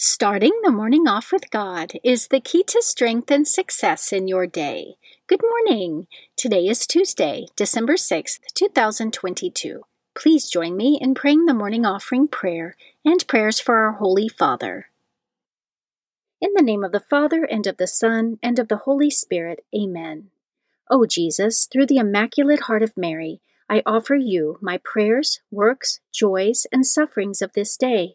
Starting the morning off with God is the key to strength and success in your day. Good morning. Today is Tuesday, December 6th, 2022. Please join me in praying the morning offering prayer and prayers for our Holy Father. In the name of the Father, and of the Son, and of the Holy Spirit, Amen. O Jesus, through the Immaculate Heart of Mary, I offer you my prayers, works, joys, and sufferings of this day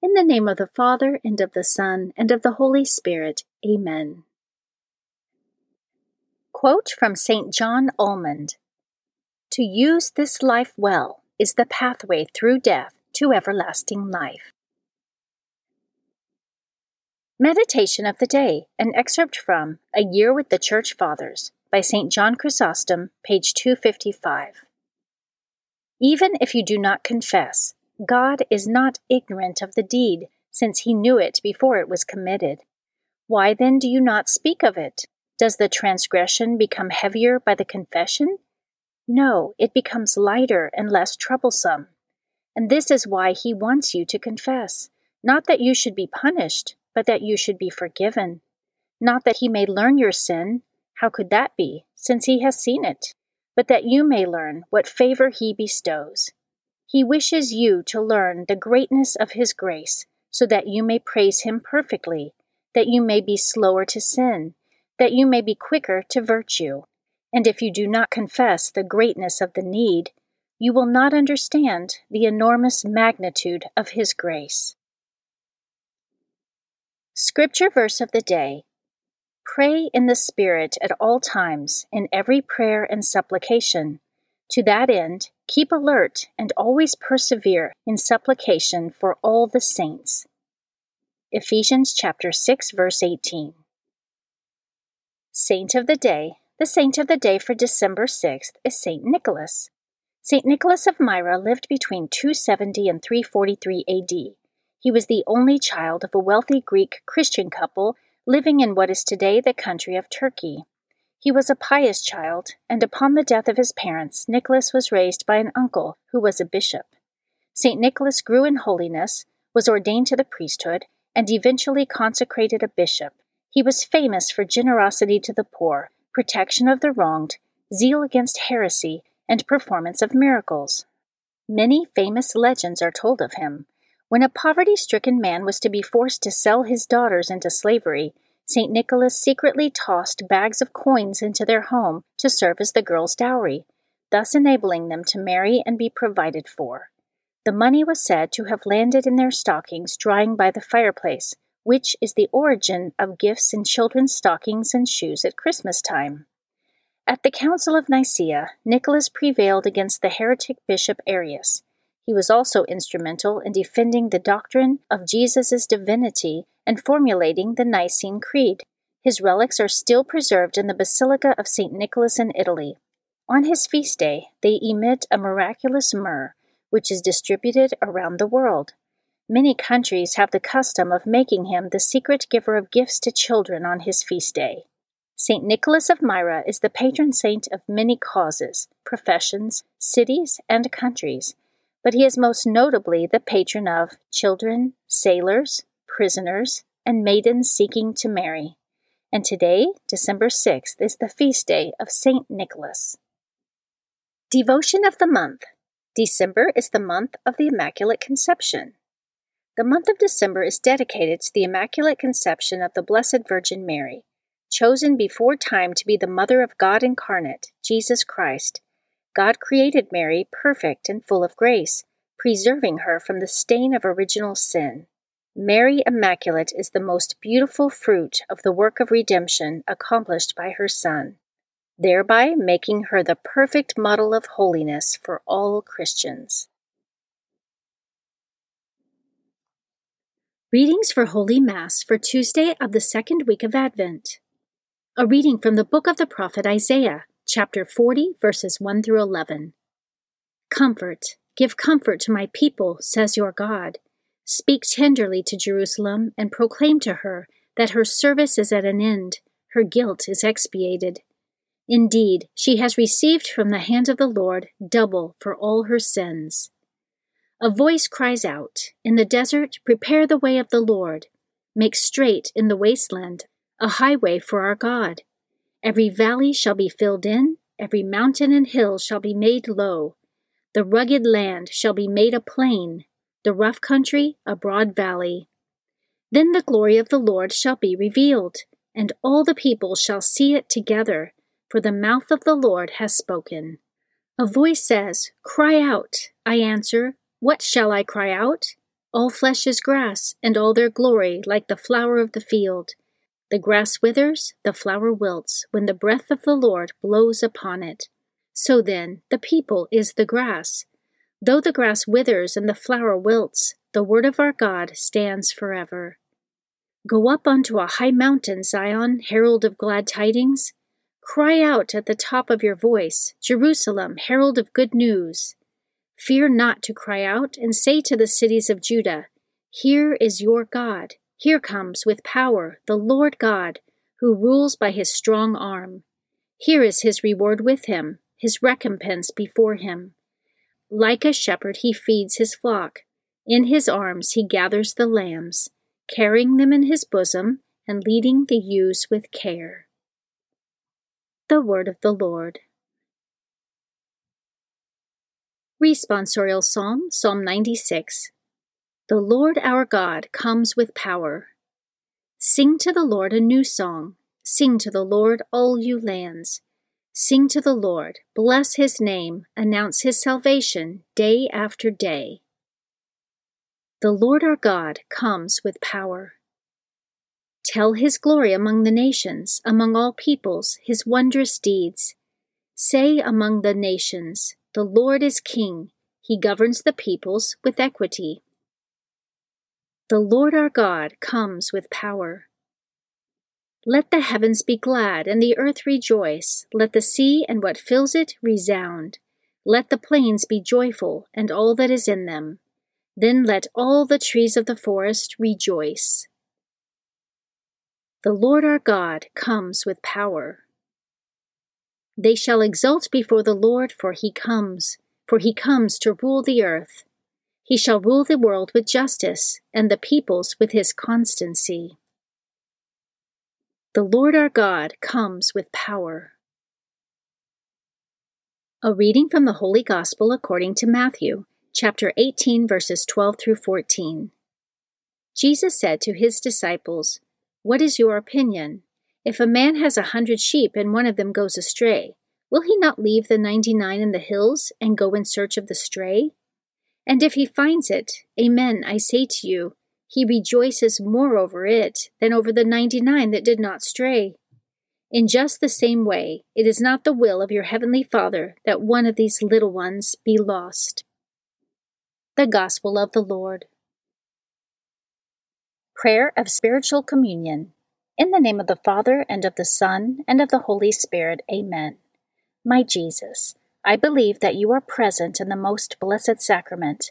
In the name of the Father, and of the Son, and of the Holy Spirit. Amen. Quote from St. John Almond To use this life well is the pathway through death to everlasting life. Meditation of the Day, an excerpt from A Year with the Church Fathers by St. John Chrysostom, page 255. Even if you do not confess, God is not ignorant of the deed, since he knew it before it was committed. Why then do you not speak of it? Does the transgression become heavier by the confession? No, it becomes lighter and less troublesome. And this is why he wants you to confess, not that you should be punished, but that you should be forgiven. Not that he may learn your sin, how could that be, since he has seen it? But that you may learn what favor he bestows. He wishes you to learn the greatness of His grace, so that you may praise Him perfectly, that you may be slower to sin, that you may be quicker to virtue. And if you do not confess the greatness of the need, you will not understand the enormous magnitude of His grace. Scripture verse of the day Pray in the Spirit at all times, in every prayer and supplication to that end, keep alert and always persevere in supplication for all the saints. Ephesians chapter 6 verse 18. Saint of the day. The saint of the day for December 6th is Saint Nicholas. Saint Nicholas of Myra lived between 270 and 343 AD. He was the only child of a wealthy Greek Christian couple living in what is today the country of Turkey. He was a pious child, and upon the death of his parents, Nicholas was raised by an uncle who was a bishop. St. Nicholas grew in holiness, was ordained to the priesthood, and eventually consecrated a bishop. He was famous for generosity to the poor, protection of the wronged, zeal against heresy, and performance of miracles. Many famous legends are told of him. When a poverty stricken man was to be forced to sell his daughters into slavery, St. Nicholas secretly tossed bags of coins into their home to serve as the girls' dowry, thus enabling them to marry and be provided for. The money was said to have landed in their stockings drying by the fireplace, which is the origin of gifts in children's stockings and shoes at Christmas time. At the Council of Nicaea, Nicholas prevailed against the heretic bishop Arius. He was also instrumental in defending the doctrine of Jesus' divinity and formulating the Nicene Creed. His relics are still preserved in the Basilica of St. Nicholas in Italy. On his feast day, they emit a miraculous myrrh, which is distributed around the world. Many countries have the custom of making him the secret giver of gifts to children on his feast day. St. Nicholas of Myra is the patron saint of many causes, professions, cities, and countries, but he is most notably the patron of children, sailors, prisoners, and maidens seeking to marry. And today, December 6th, is the feast day of St. Nicholas. Devotion of the Month December is the month of the Immaculate Conception. The month of December is dedicated to the Immaculate Conception of the Blessed Virgin Mary chosen before time to be the Mother of God incarnate, Jesus Christ, God created Mary perfect and full of grace, preserving her from the stain of original sin. Mary Immaculate is the most beautiful fruit of the work of redemption accomplished by her Son, thereby making her the perfect model of holiness for all Christians. Readings for Holy Mass for Tuesday of the second week of Advent. A reading from the book of the prophet Isaiah, chapter 40, verses 1 through 11. Comfort, give comfort to my people, says your God. Speak tenderly to Jerusalem and proclaim to her that her service is at an end, her guilt is expiated. Indeed, she has received from the hand of the Lord double for all her sins. A voice cries out, In the desert, prepare the way of the Lord. Make straight in the wasteland a highway for our God. Every valley shall be filled in, every mountain and hill shall be made low. The rugged land shall be made a plain, the rough country a broad valley. Then the glory of the Lord shall be revealed, and all the people shall see it together, for the mouth of the Lord has spoken. A voice says, Cry out. I answer, What shall I cry out? All flesh is grass, and all their glory like the flower of the field. The grass withers, the flower wilts, when the breath of the Lord blows upon it. So then, the people is the grass. Though the grass withers and the flower wilts, the word of our God stands forever. Go up unto a high mountain, Zion, herald of glad tidings. Cry out at the top of your voice, Jerusalem, herald of good news. Fear not to cry out, and say to the cities of Judah, Here is your God. Here comes with power the Lord God, who rules by his strong arm. Here is his reward with him, his recompense before him. Like a shepherd, he feeds his flock. In his arms he gathers the lambs, carrying them in his bosom and leading the ewes with care. The Word of the Lord. Responsorial Psalm, Psalm 96. The Lord our God comes with power. Sing to the Lord a new song. Sing to the Lord, all you lands. Sing to the Lord, bless his name, announce his salvation day after day. The Lord our God comes with power. Tell his glory among the nations, among all peoples, his wondrous deeds. Say among the nations, The Lord is king, he governs the peoples with equity. The Lord our God comes with power. Let the heavens be glad and the earth rejoice. Let the sea and what fills it resound. Let the plains be joyful and all that is in them. Then let all the trees of the forest rejoice. The Lord our God comes with power. They shall exult before the Lord, for he comes, for he comes to rule the earth. He shall rule the world with justice, and the peoples with his constancy. The Lord our God comes with power. A reading from the Holy Gospel according to Matthew, chapter 18, verses 12 through 14. Jesus said to his disciples, What is your opinion? If a man has a hundred sheep and one of them goes astray, will he not leave the ninety nine in the hills and go in search of the stray? And if he finds it, amen, I say to you, he rejoices more over it than over the ninety nine that did not stray. In just the same way, it is not the will of your heavenly Father that one of these little ones be lost. The Gospel of the Lord. Prayer of Spiritual Communion. In the name of the Father, and of the Son, and of the Holy Spirit, Amen. My Jesus, I believe that you are present in the most blessed sacrament.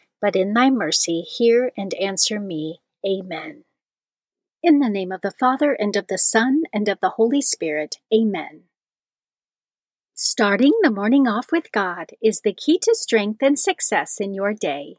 but in thy mercy hear and answer me. Amen. In the name of the Father, and of the Son, and of the Holy Spirit. Amen. Starting the morning off with God is the key to strength and success in your day.